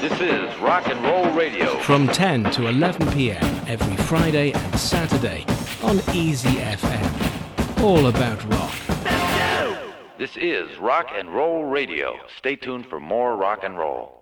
This is Rock and Roll Radio. From 10 to 11 p.m. every Friday and Saturday on Easy FM. All about rock. This is Rock and Roll Radio. Stay tuned for more rock and roll.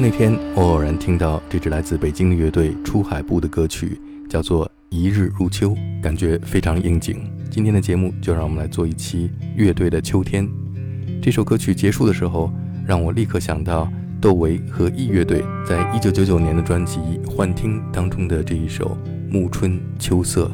那天，我偶然听到这支来自北京的乐队出海部的歌曲，叫做《一日入秋》，感觉非常应景。今天的节目就让我们来做一期乐队的秋天。这首歌曲结束的时候，让我立刻想到窦唯和 E 乐队在一九九九年的专辑《幻听》当中的这一首《暮春秋色》。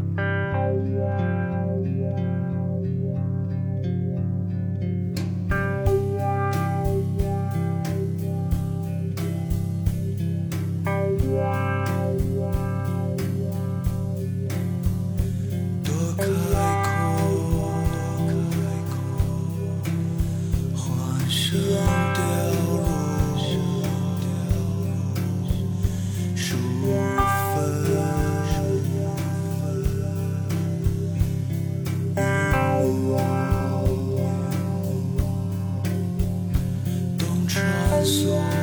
说。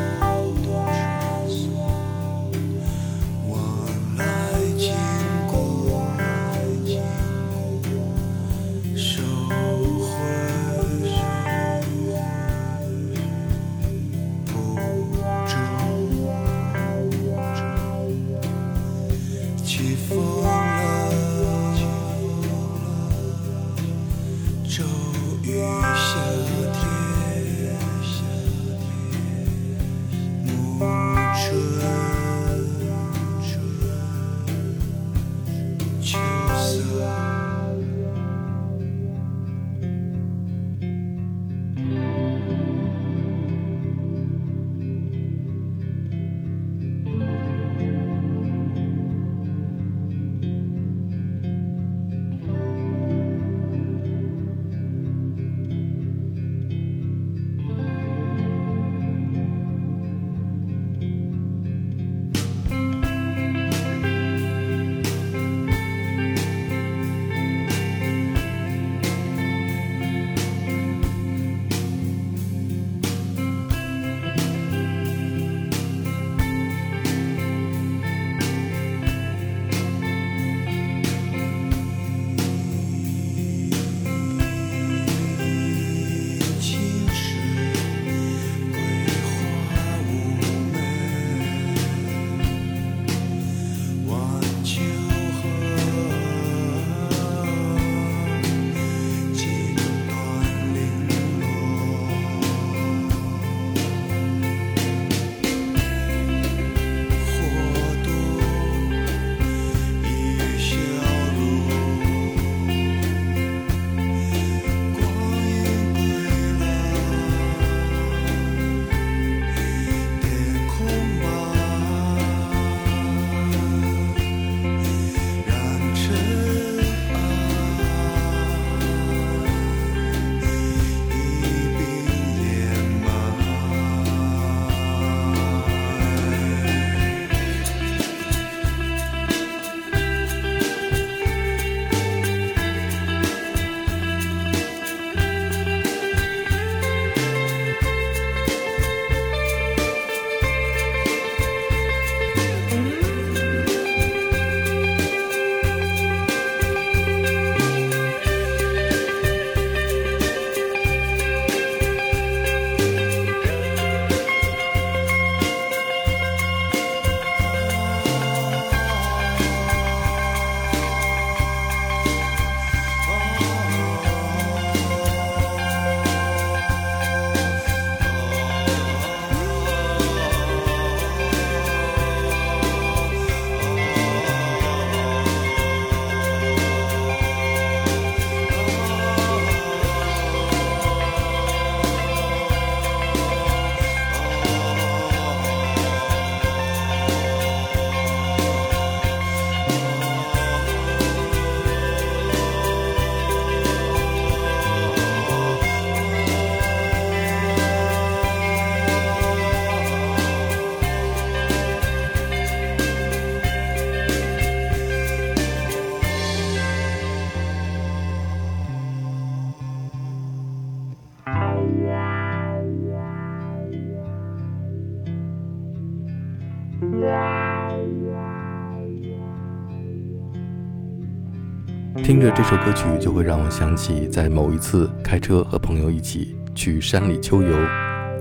着这首歌曲，就会让我想起在某一次开车和朋友一起去山里秋游，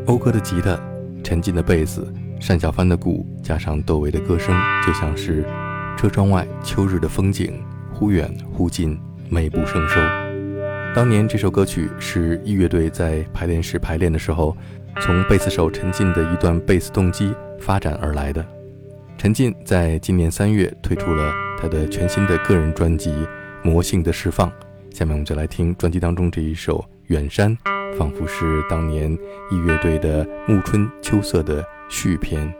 讴歌的吉他，沉静的贝斯，单小帆的鼓加上窦唯的歌声，就像是车窗外秋日的风景，忽远忽近，美不胜收。当年这首歌曲是一乐队在排练室排练的时候，从贝斯手陈进的一段贝斯动机发展而来的。陈进在今年三月推出了他的全新的个人专辑《魔性的释放》，下面我们就来听专辑当中这一首《远山》，仿佛是当年一乐队的《暮春秋色》的续篇。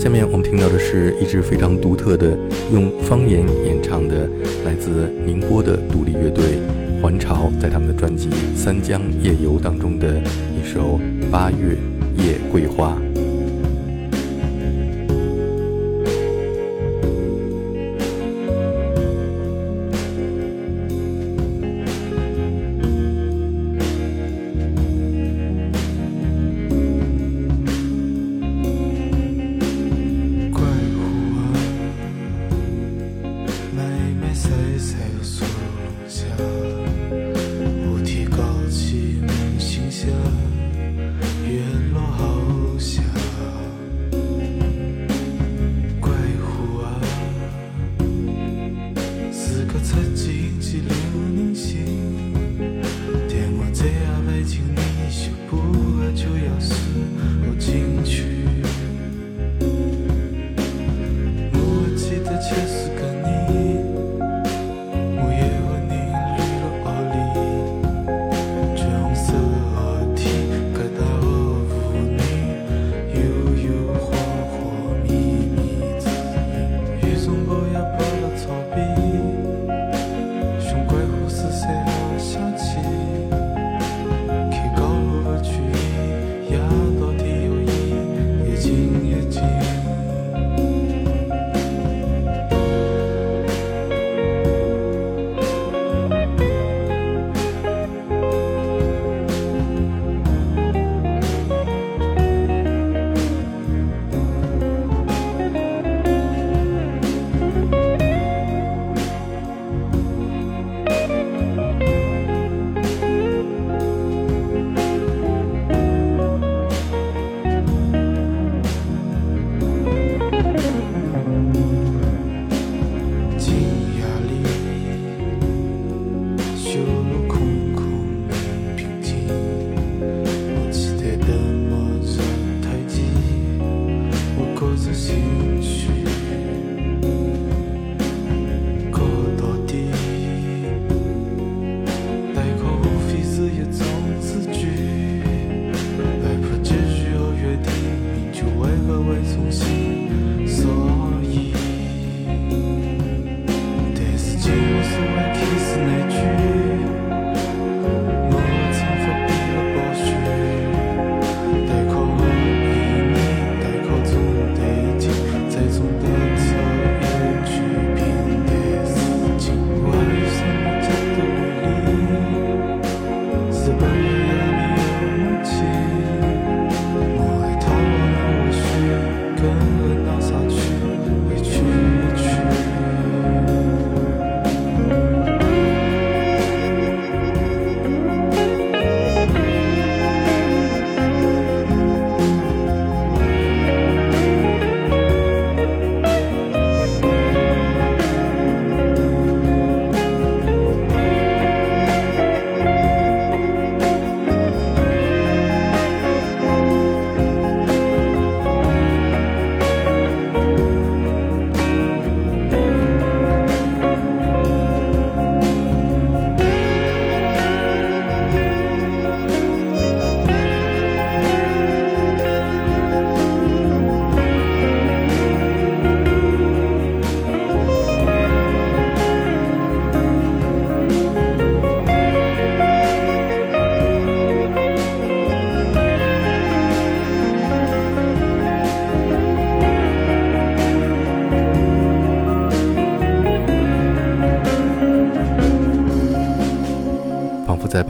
下面我们听到的是一支非常独特的用方言演唱的，来自宁波的独立乐队环潮，在他们的专辑《三江夜游》当中的一首《八月夜桂花》。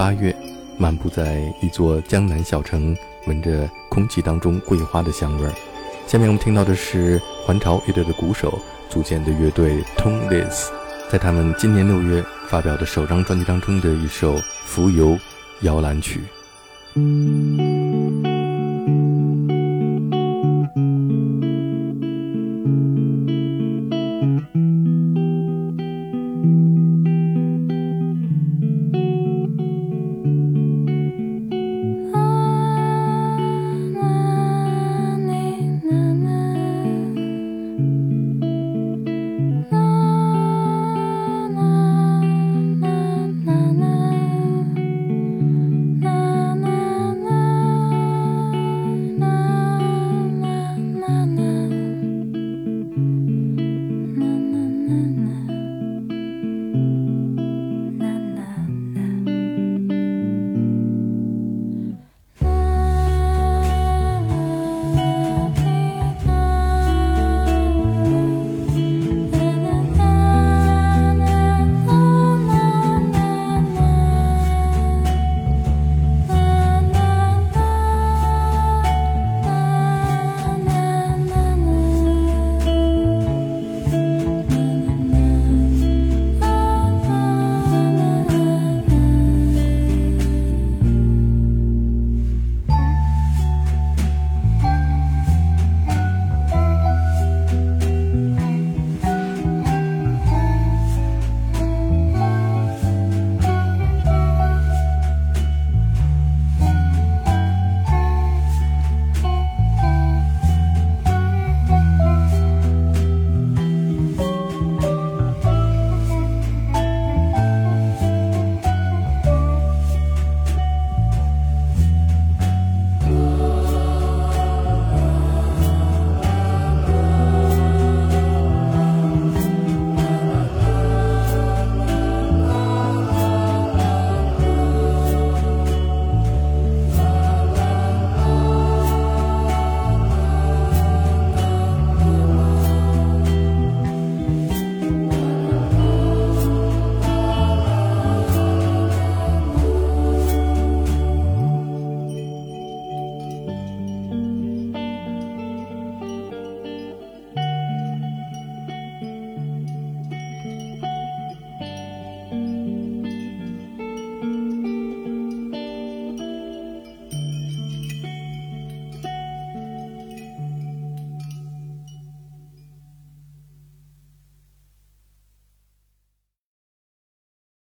八月，漫步在一座江南小城，闻着空气当中桂花的香味儿。下面我们听到的是环潮乐队的鼓手组建的乐队 Tones，在他们今年六月发表的首张专辑当中的一首《浮游摇篮曲》。